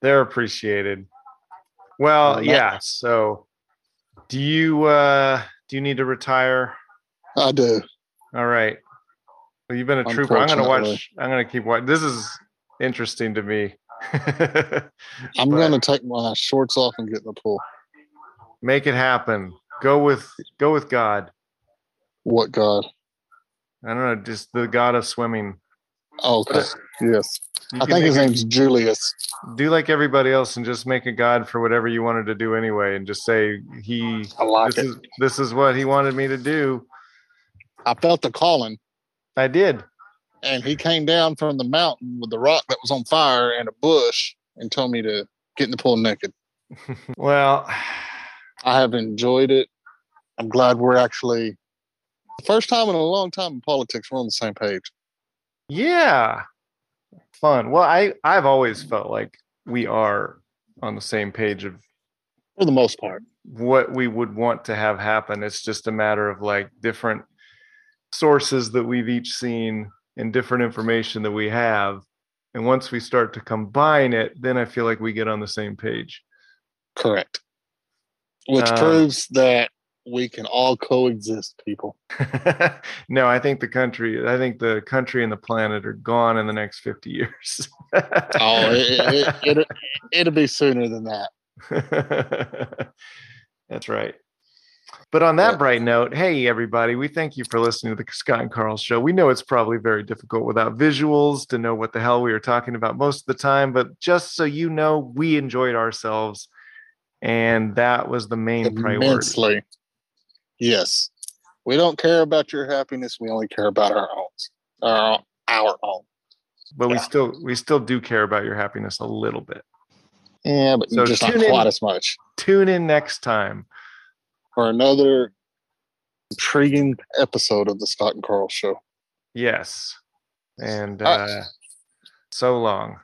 they're appreciated well yeah so do you uh do you need to retire I do. all right well you've been a trooper i'm gonna watch i'm gonna keep watching this is interesting to me I'm going to take my shorts off and get in the pool. make it happen go with go with god What God? i don't know just the god of swimming Oh, okay. Yes. I think his name's Julius. do like everybody else and just make a god for whatever you wanted to do anyway and just say he I like this it. is this is what he wanted me to do I felt the calling, i did and he came down from the mountain with the rock that was on fire and a bush and told me to get in the pool naked. well I have enjoyed it. I'm glad we're actually the first time in a long time in politics we're on the same page. Yeah. Fun. Well, I I've always felt like we are on the same page of For the most part. what we would want to have happen. It's just a matter of like different sources that we've each seen and different information that we have. And once we start to combine it, then I feel like we get on the same page. Correct. Which Um, proves that we can all coexist, people. no, I think the country, I think the country and the planet are gone in the next 50 years. Oh, it, it, it, it, it'll be sooner than that. That's right. But on that Yeah. bright note, hey everybody, we thank you for listening to the Scott and Karl show. We know it's probably very difficult without visuals to know what the hell we are talking about most of the time, but just so you know, we enjoyed ourselves and that was the main priority. Yes. We don't care about your happiness. We only care about our own. Our, our own. But we still we still do care about your happiness a little bit. Yeah, but So just not in. quite as much. Tune in next time. For another intriguing episode of the Scott and Karl show. Yes. And Uh, uh so long.